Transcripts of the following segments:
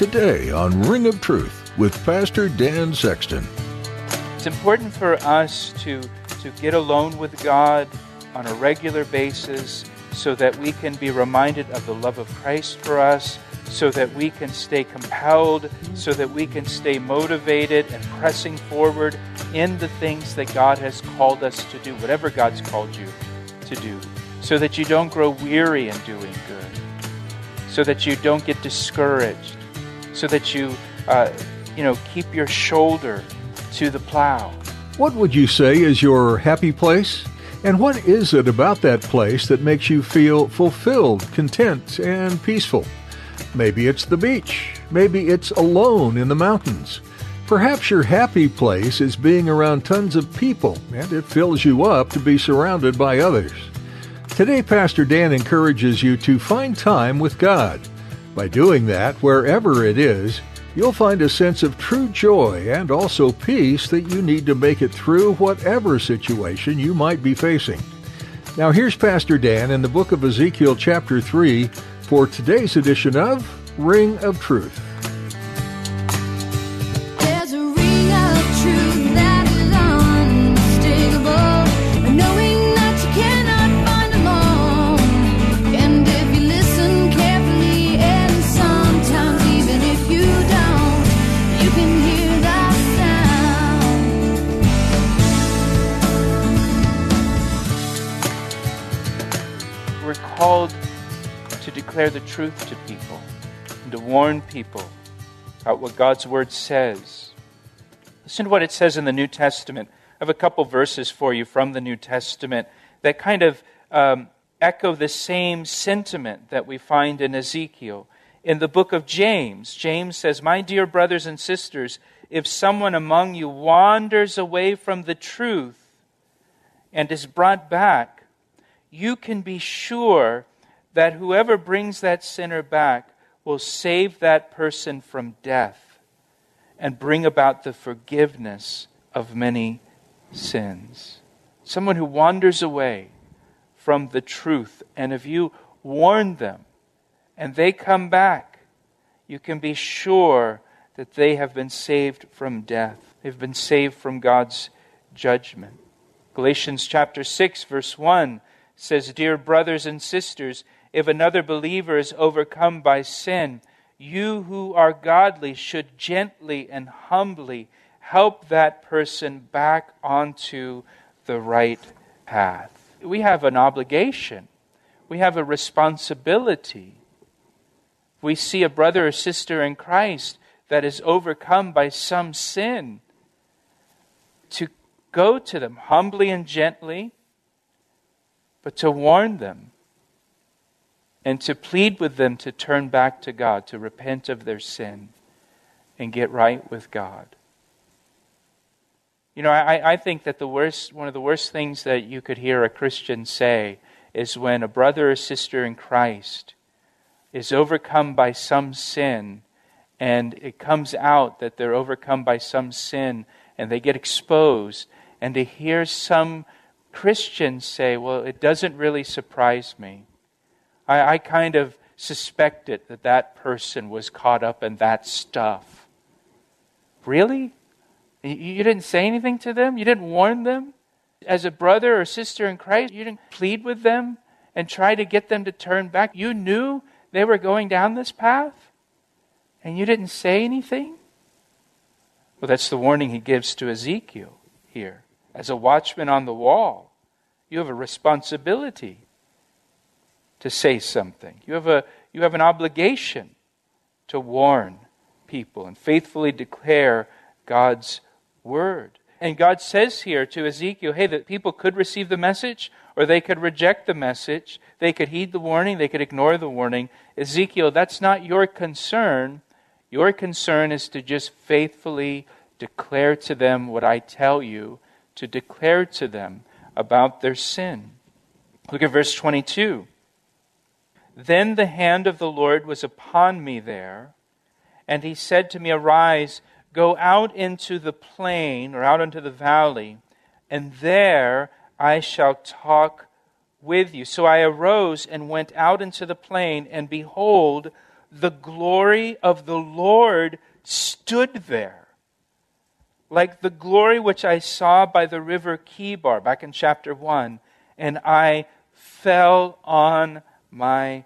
Today on Ring of Truth with Pastor Dan Sexton. It's important for us to, to get alone with God on a regular basis so that we can be reminded of the love of Christ for us, so that we can stay compelled, so that we can stay motivated and pressing forward in the things that God has called us to do, whatever God's called you to do, so that you don't grow weary in doing good, so that you don't get discouraged, so that you, uh, you know, keep your shoulder to the plow. What would you say is your happy place? And what is it about that place that makes you feel fulfilled, content, and peaceful? Maybe it's the beach. Maybe it's alone in the mountains. Perhaps your happy place is being around tons of people, and it fills you up to be surrounded by others. Today, Pastor Dan encourages you to find time with God. By doing that, wherever it is, you'll find a sense of true joy and also peace that you need to make it through whatever situation you might be facing. Now, here's Pastor Dan in the book of Ezekiel, chapter 3, for today's edition of Ring of Truth. Truth to people and to warn people about what God's Word says. Listen to what it says in the New Testament. I have a couple verses for you from the New Testament that kind of um, echo the same sentiment that we find in Ezekiel. In the book of James, James says, My dear brothers and sisters, if someone among you wanders away from the truth and is brought back, you can be sure that whoever brings that sinner back will save that person from death and bring about the forgiveness of many sins. Someone who wanders away from the truth, and if you warn them and they come back, you can be sure that they have been saved from death. They've been saved from God's judgment. Galatians chapter 6, verse 1 says, Dear brothers and sisters, if another believer is overcome by sin, you who are godly should gently and humbly help that person back onto the right path. We have an obligation, we have a responsibility. We see a brother or sister in Christ that is overcome by some sin to go to them humbly and gently, but to warn them and to plead with them to turn back to God, to repent of their sin and get right with God. You know, I, I think that the worst, one of the worst things that you could hear a Christian say is when a brother or sister in Christ is overcome by some sin and it comes out that they're overcome by some sin and they get exposed, and to hear some Christians say, Well, it doesn't really surprise me. I, I kind of suspected that that person was caught up in that stuff. Really? You- You didn't say anything to them? You didn't warn them? As a brother or sister in Christ, you didn't plead with them and try to get them to turn back? You knew they were going down this path? And you didn't say anything? Well, that's the warning he gives to Ezekiel here. As a watchman on the wall, you have a responsibility to say something. You have, a, you have an obligation to warn people and faithfully declare God's word. And God says here to Ezekiel, hey, that people could receive the message, or they could reject the message. They could heed the warning, they could ignore the warning. Ezekiel, that's not your concern. Your concern is to just faithfully declare to them what I tell you, to declare to them about their sin. Look at verse 22. Then the hand of the Lord was upon me there, and he said to me, Arise, go out into the plain, or out into the valley, and there I shall talk with you. So I arose and went out into the plain, and behold, the glory of the Lord stood there, like the glory which I saw by the river Chebar, back in chapter 1, and I fell on my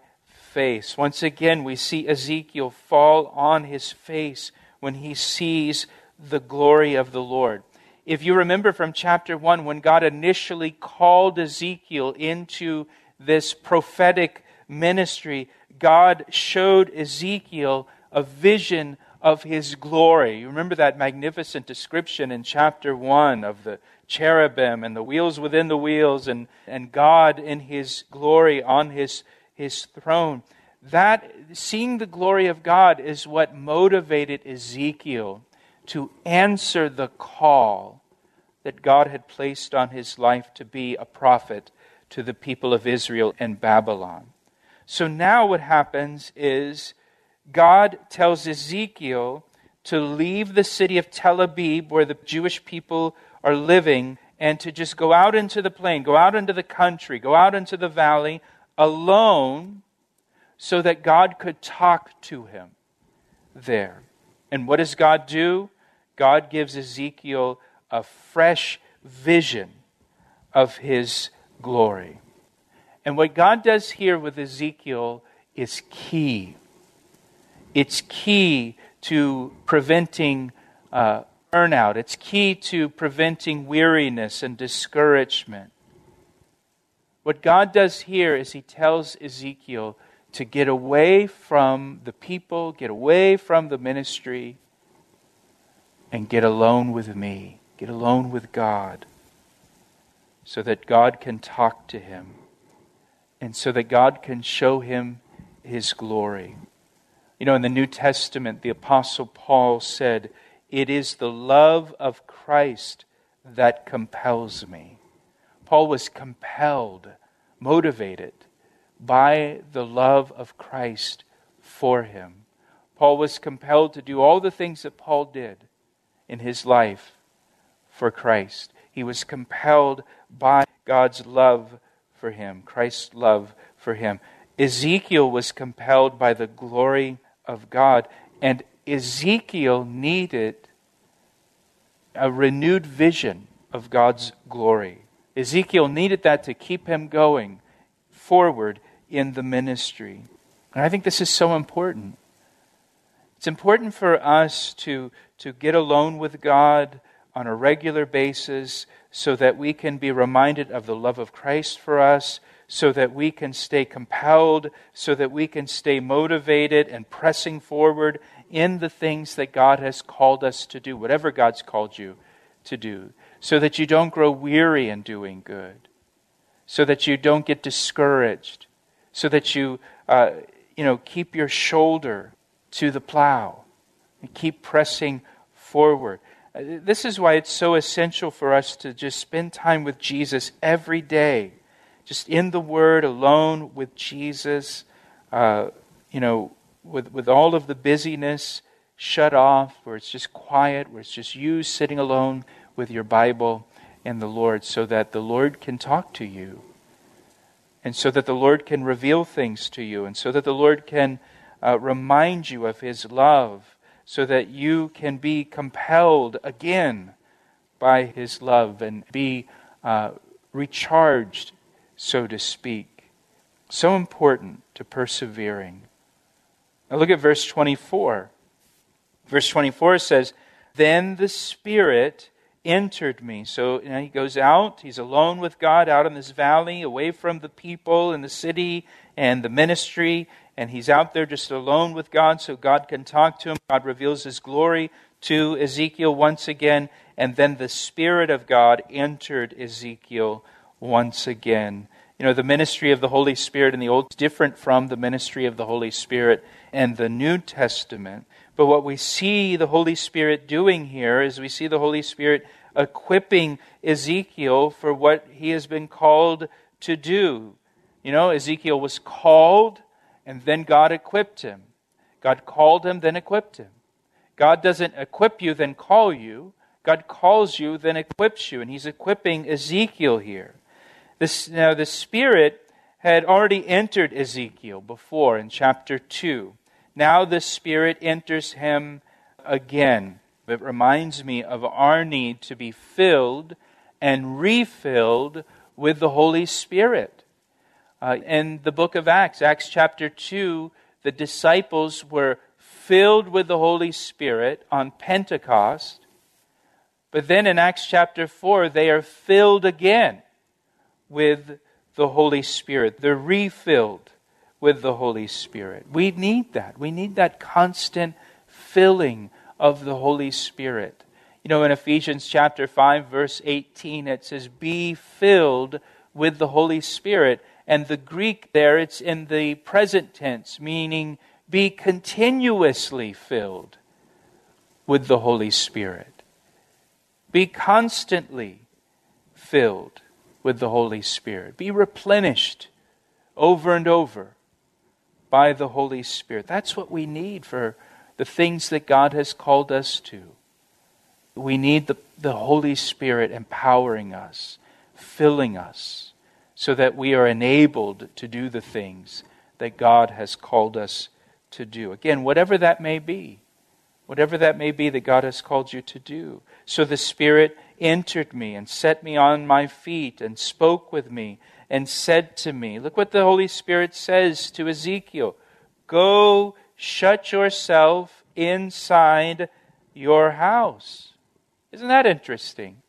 face. Once again, we see Ezekiel fall on his face when he sees the glory of the Lord. If you remember from chapter 1, when God initially called Ezekiel into this prophetic ministry, God showed Ezekiel a vision of his glory. You remember that magnificent description in chapter 1 of the cherubim and the wheels within the wheels and, and God in his glory on his, his throne. That seeing the glory of God is what motivated Ezekiel to answer the call that God had placed on his life to be a prophet to the people of Israel and Babylon. So now what happens is God tells Ezekiel to leave the city of Tel Aviv, where the Jewish people are living, and to just go out into the plain, go out into the country, go out into the valley alone, so that God could talk to him there. And what does God do? God gives Ezekiel a fresh vision of his glory. And what God does here with Ezekiel is key. It's key to preventing uh, burnout, it's key to preventing weariness and discouragement. What God does here is He tells Ezekiel to get away from the people, get away from the ministry, and get alone with me, get alone with God, so that God can talk to him and so that God can show him his glory. You know, in the New Testament, the Apostle Paul said, It is the love of Christ that compels me. Paul was compelled, motivated by the love of Christ for him. Paul was compelled to do all the things that Paul did in his life for Christ. He was compelled by God's love for him, Christ's love for him. Ezekiel was compelled by the glory of God, and Ezekiel needed a renewed vision of God's glory. Ezekiel needed that to keep him going forward in the ministry. And I think this is so important. It's important for us to, to get alone with God on a regular basis so that we can be reminded of the love of Christ for us, so that we can stay compelled, so that we can stay motivated and pressing forward in the things that God has called us to do, whatever God's called you to do, so that you don't grow weary in doing good, so that you don't get discouraged, so that you, uh, you know, keep your shoulder to the plow and keep pressing forward. Uh, this is why it's so essential for us to just spend time with Jesus every day, just in the Word, alone with Jesus, uh, you know, with, with all of the busyness shut off, where it's just quiet, where it's just you sitting alone with your Bible and the Lord, so that the Lord can talk to you, and so that the Lord can reveal things to you, and so that the Lord can uh, remind you of His love so that you can be compelled again by His love and be uh, recharged, so to speak. So important to persevering. Now look at verse 24. Verse 24 says, Then the Spirit entered me. So you know, he goes out, he's alone with God out in this valley, away from the people and the city and the ministry and he's out there just alone with God so God can talk to him. God reveals his glory to Ezekiel once again, and then the Spirit of God entered Ezekiel once again. You know, the ministry of the Holy Spirit in the Old is different from the ministry of the Holy Spirit in the New Testament. But what we see the Holy Spirit doing here is we see the Holy Spirit equipping Ezekiel for what he has been called to do. You know, Ezekiel was called, and then God equipped him. God called him, then equipped him. God doesn't equip you, then call you. God calls you, then equips you. And he's equipping Ezekiel here. This, now, the Spirit had already entered Ezekiel before in chapter 2. Now the Spirit enters him again. It reminds me of our need to be filled and refilled with the Holy Spirit. Uh, in the book of Acts, Acts chapter 2, the disciples were filled with the Holy Spirit on Pentecost. But then in Acts chapter 4, they are filled again with the Holy Spirit. They're refilled with the Holy Spirit. We need that. We need that constant filling of the Holy Spirit. You know, in Ephesians chapter 5, verse 18, it says, Be filled with the Holy Spirit. And the Greek there, it's in the present tense, meaning be continuously filled with the Holy Spirit. Be constantly filled with the Holy Spirit. Be replenished over and over by the Holy Spirit. That's what we need for the things that God has called us to. We need the, the Holy Spirit empowering us, filling us, so that we are enabled to do the things that God has called us to do. Again, whatever that may be, whatever that may be that God has called you to do. So the Spirit entered me and set me on my feet and spoke with me and said to me, Look what the Holy Spirit says to Ezekiel Go shut yourself inside your house. Isn't that interesting?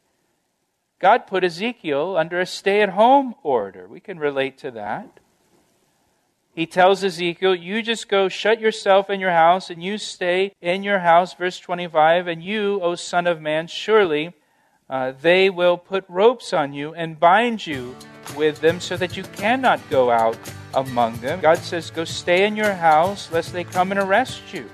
God put Ezekiel under a stay at home order. We can relate to that. He tells Ezekiel, You just go shut yourself in your house and you stay in your house, verse 25, and you, O Son of Man, surely uh, they will put ropes on you and bind you with them so that you cannot go out among them. God says, Go stay in your house lest they come and arrest you.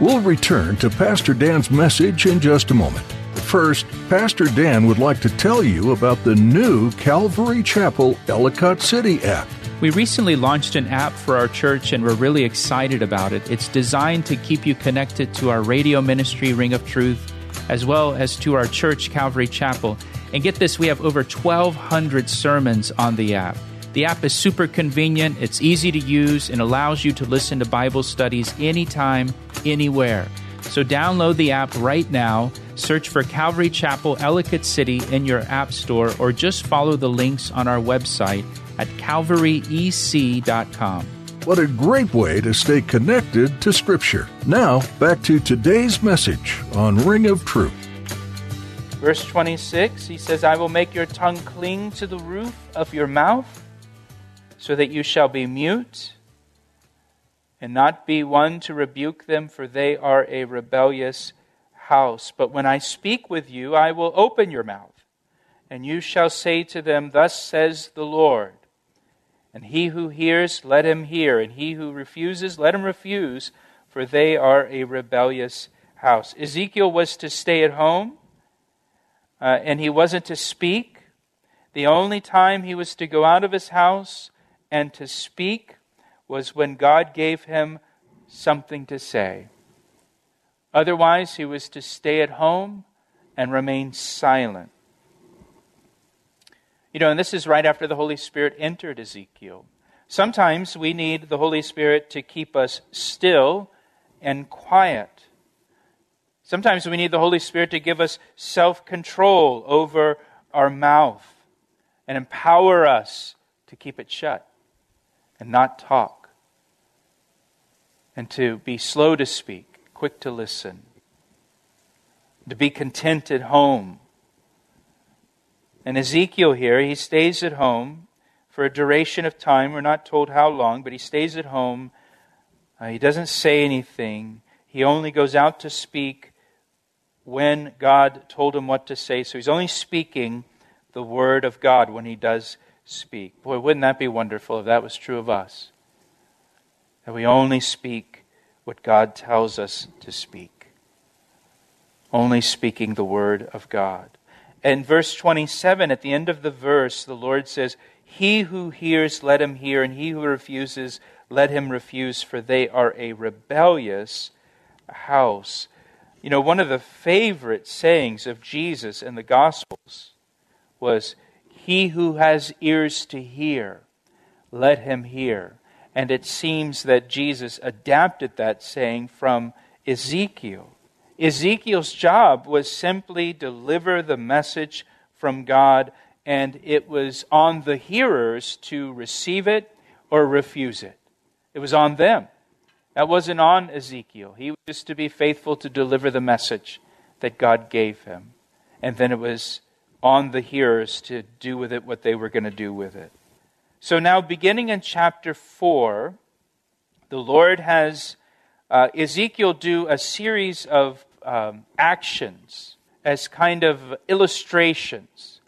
We'll return to Pastor Dan's message in just a moment. First, Pastor Dan would like to tell you about the new Calvary Chapel Ellicott City app. We recently launched an app for our church and we're really excited about it. It's designed to keep you connected to our radio ministry, Ring of Truth, as well as to our church, Calvary Chapel. And get this, we have over 1,200 sermons on the app. The app is super convenient, it's easy to use, and allows you to listen to Bible studies anytime, anywhere. So download the app right now, search for Calvary Chapel Ellicott City in your app store, or just follow the links on our website at calvaryec.com. What a great way to stay connected to Scripture. Now, back to today's message on Ring of Truth. Verse 26, he says, I will make your tongue cling to the roof of your mouth, so that you shall be mute, and not be one to rebuke them, for they are a rebellious house. But when I speak with you, I will open your mouth, and you shall say to them, Thus says the Lord. And he who hears, let him hear, and he who refuses, let him refuse, for they are a rebellious house. Ezekiel was to stay at home, uh, and he wasn't to speak. The only time he was to go out of his house and to speak was when God gave him something to say. Otherwise, he was to stay at home and remain silent. You know, and this is right after the Holy Spirit entered Ezekiel. Sometimes we need the Holy Spirit to keep us still and quiet. Sometimes we need the Holy Spirit to give us self control over our mouth and empower us to keep it shut and not talk, and to be slow to speak, quick to listen, to be content at home and Ezekiel here, he stays at home for a duration of time. We're not told how long, but he stays at home. Uh, he doesn't say anything. He only goes out to speak when God told him what to say. So he's only speaking the Word of God when he does speak. Boy, wouldn't that be wonderful if that was true of us? That we only speak what God tells us to speak. Only speaking the Word of God. And verse 27, at the end of the verse, the Lord says, He who hears, let him hear, and he who refuses, let him refuse, for they are a rebellious house. You know, one of the favorite sayings of Jesus in the Gospels was, He who has ears to hear, let him hear. And it seems that Jesus adapted that saying from Ezekiel. Ezekiel's job was simply deliver the message from God, and it was on the hearers to receive it or refuse it. It was on them. That wasn't on Ezekiel. He was just to be faithful to deliver the message that God gave him. And then it was on the hearers to do with it what they were going to do with it. So now, beginning in chapter 4, the Lord has uh, Ezekiel do a series of um, actions as kind of illustrations.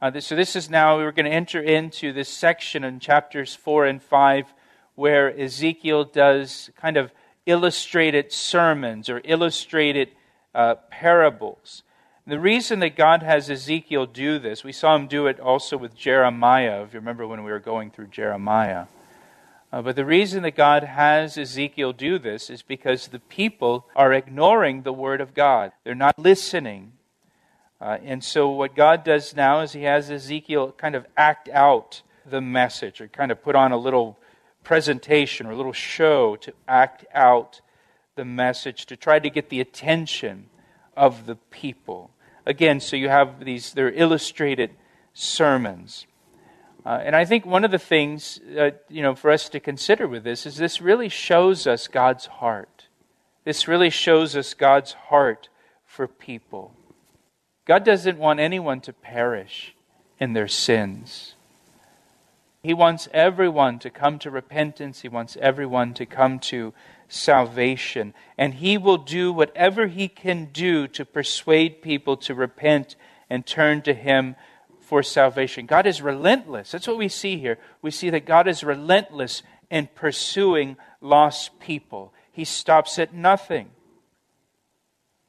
Uh, this, so, this is now, we're going to enter into this section in chapters 4 and 5 where Ezekiel does kind of illustrated sermons or illustrated uh, parables. The reason that God has Ezekiel do this, we saw him do it also with Jeremiah, if you remember when we were going through Jeremiah. Uh, but the reason that God has Ezekiel do this is because the people are ignoring the Word of God. They're not listening. Uh, and so, what God does now is He has Ezekiel kind of act out the message or kind of put on a little presentation or a little show to act out the message, to try to get the attention of the people. Again, so you have these, they're illustrated sermons. Uh, and I think one of the things, uh, you know, for us to consider with this is this really shows us God's heart. This really shows us God's heart for people. God doesn't want anyone to perish in their sins. He wants everyone to come to repentance. He wants everyone to come to salvation. And He will do whatever He can do to persuade people to repent and turn to Him for salvation. God is relentless. That's what we see here. We see that God is relentless in pursuing lost people, He stops at nothing.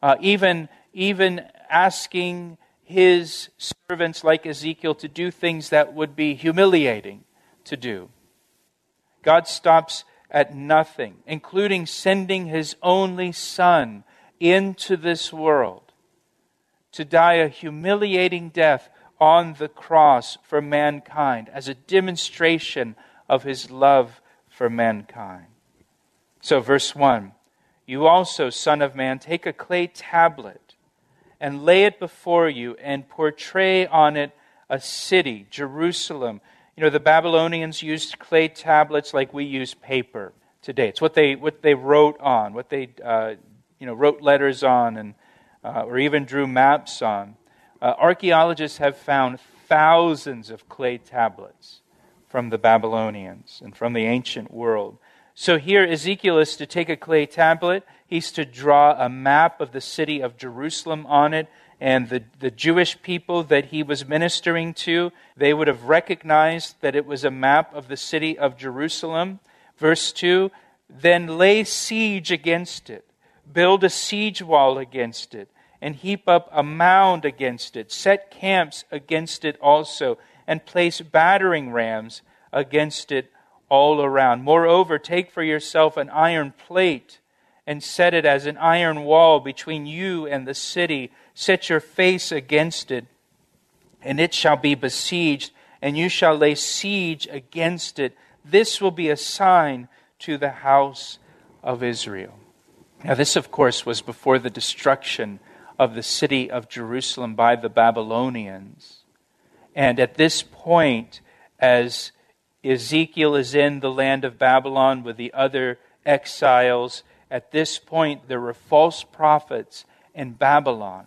Uh, even, even asking his servants like Ezekiel to do things that would be humiliating to do. God stops at nothing, including sending his only son into this world to die a humiliating death on the cross for mankind as a demonstration of his love for mankind. So, verse 1 You also, Son of Man, take a clay tablet and lay it before you and portray on it a city, Jerusalem. You know, the Babylonians used clay tablets like we use paper today. It's what they, what they wrote on, what they uh, you know, wrote letters on, and, uh, or even drew maps on. Uh, archaeologists have found thousands of clay tablets from the Babylonians and from the ancient world. So here, Ezekiel is to take a clay tablet, he's to draw a map of the city of Jerusalem on it, and the, the Jewish people that he was ministering to, they would have recognized that it was a map of the city of Jerusalem. Verse 2 Then lay siege against it, build a siege wall against it, and heap up a mound against it, set camps against it also, and place battering rams against it all around. Moreover, take for yourself an iron plate and set it as an iron wall between you and the city. Set your face against it, and it shall be besieged, and you shall lay siege against it. This will be a sign to the house of Israel. Now, this, of course, was before the destruction of the city of Jerusalem by the Babylonians. And at this point, as Ezekiel is in the land of Babylon with the other exiles. At this point, there were false prophets in Babylon.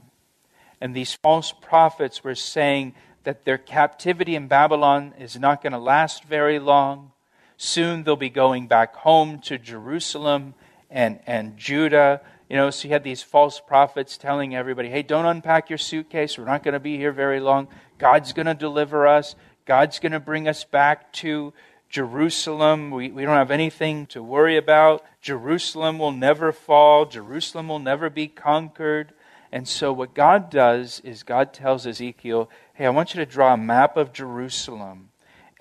And these false prophets were saying that their captivity in Babylon is not going to last very long. Soon they'll be going back home to Jerusalem and, and Judah. You know, so you had these false prophets telling everybody, hey, don't unpack your suitcase. We're not going to be here very long. God's going to deliver us. God's going to bring us back to Jerusalem. We, we don't have anything to worry about. Jerusalem will never fall. Jerusalem will never be conquered. And so, what God does is God tells Ezekiel, Hey, I want you to draw a map of Jerusalem,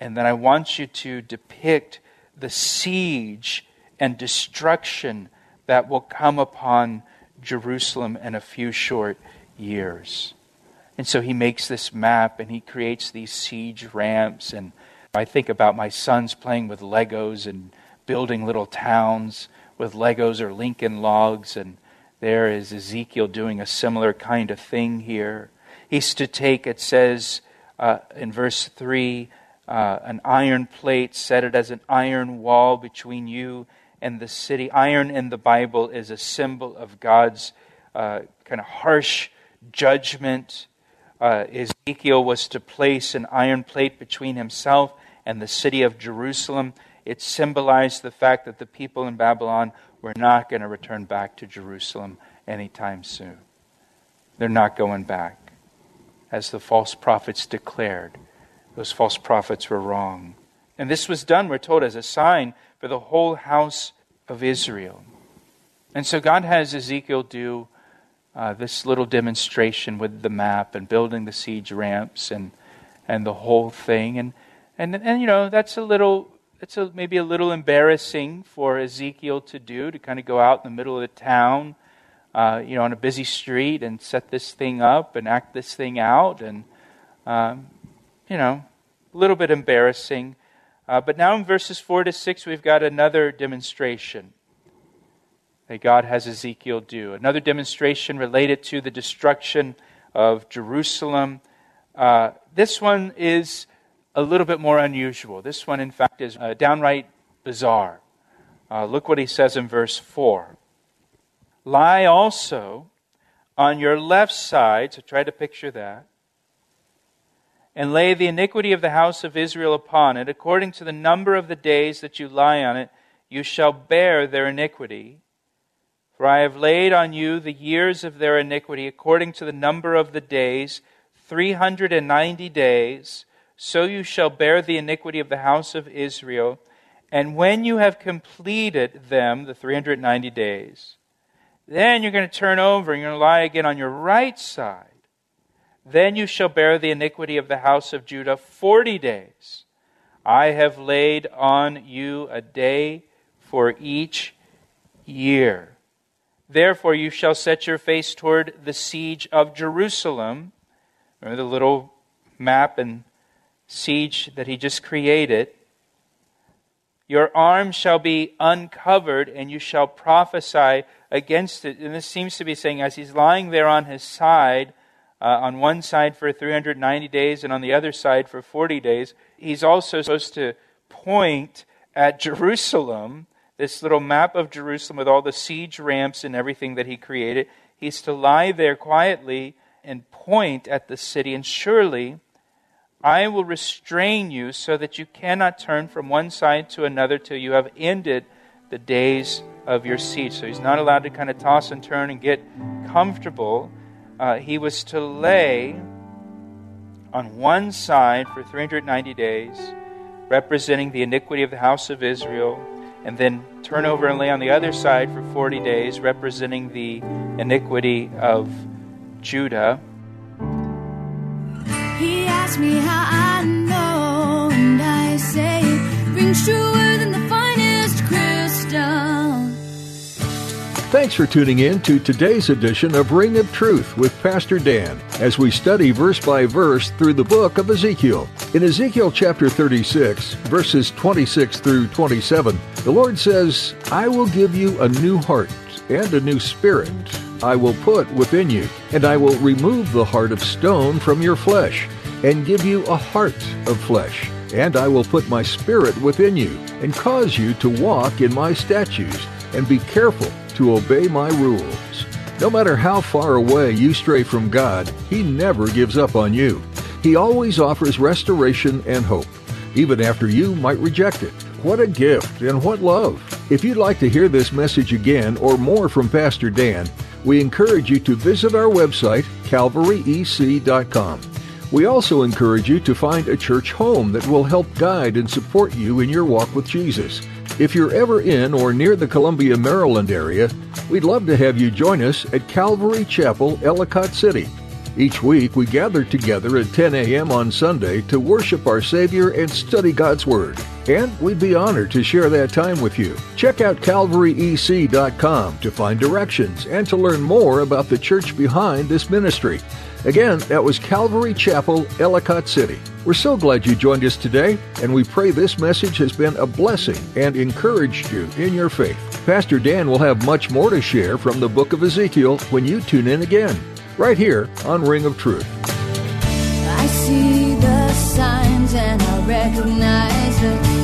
and then I want you to depict the siege and destruction that will come upon Jerusalem in a few short years. And so he makes this map and he creates these siege ramps. And I think about my sons playing with Legos and building little towns with Legos or Lincoln logs. And there is Ezekiel doing a similar kind of thing here. He's to take, it says uh, in verse 3, uh, an iron plate, set it as an iron wall between you and the city. Iron in the Bible is a symbol of God's uh, kind of harsh judgment. Uh, Ezekiel was to place an iron plate between himself and the city of Jerusalem. It symbolized the fact that the people in Babylon were not going to return back to Jerusalem anytime soon. They're not going back. As the false prophets declared, those false prophets were wrong. And this was done, we're told, as a sign for the whole house of Israel. And so God has Ezekiel do uh, this little demonstration with the map and building the siege ramps and, and the whole thing. And, and, and you know, that's a little, it's a, maybe a little embarrassing for Ezekiel to do, to kind of go out in the middle of the town, uh, you know, on a busy street and set this thing up and act this thing out. And, um, you know, a little bit embarrassing. Uh, but now in verses 4 to 6, we've got another demonstration that God has Ezekiel do. Another demonstration related to the destruction of Jerusalem. Uh, this one is a little bit more unusual. This one, in fact, is uh, downright bizarre. Uh, look what he says in verse 4 Lie also on your left side, so try to picture that and lay the iniquity of the house of Israel upon it, according to the number of the days that you lie on it, you shall bear their iniquity. For I have laid on you the years of their iniquity, according to the number of the days, three hundred and ninety days. So you shall bear the iniquity of the house of Israel. And when you have completed them, the 390 days, then you're going to turn over and you're going to lie again on your right side then you shall bear the iniquity of the house of Judah forty days. I have laid on you a day for each year. Therefore, you shall set your face toward the siege of Jerusalem. Remember the little map and siege that he just created. Your arm shall be uncovered, and you shall prophesy against it. And this seems to be saying, as he's lying there on his side, uh, on one side for 390 days and on the other side for 40 days. He's also supposed to point at Jerusalem, this little map of Jerusalem with all the siege ramps and everything that he created. He's to lie there quietly and point at the city, and surely I will restrain you so that you cannot turn from one side to another till you have ended the days of your siege. So he's not allowed to kind of toss and turn and get comfortable uh, he was to lay on one side for 390 days, representing the iniquity of the house of Israel, and then turn over and lay on the other side for 40 days, representing the iniquity of Judah. He asked me how I know, and I say it rings truer Thanks for tuning in to today's edition of Ring of Truth with Pastor Dan as we study verse by verse through the book of Ezekiel. In Ezekiel chapter 36, verses 26 through 27, the Lord says, I will give you a new heart and a new spirit I will put within you, and I will remove the heart of stone from your flesh and give you a heart of flesh. And I will put my spirit within you and cause you to walk in my statutes and be careful to obey my rules. No matter how far away you stray from God, He never gives up on you. He always offers restoration and hope, even after you might reject it. What a gift and what love! If you'd like to hear this message again or more from Pastor Dan, we encourage you to visit our website, calvaryec.com. We also encourage you to find a church home that will help guide and support you in your walk with Jesus. If you're ever in or near the Columbia, Maryland area, we'd love to have you join us at Calvary Chapel, Ellicott City. Each week, we gather together at 10 a.m. on Sunday to worship our Savior and study God's Word. And we'd be honored to share that time with you. Check out calvaryec.com to find directions and to learn more about the church behind this ministry. Again, that was Calvary Chapel, Ellicott City. We're so glad you joined us today, and we pray this message has been a blessing and encouraged you in your faith. Pastor Dan will have much more to share from the book of Ezekiel when you tune in again, right here on Ring of Truth. I see the signs and I recognize the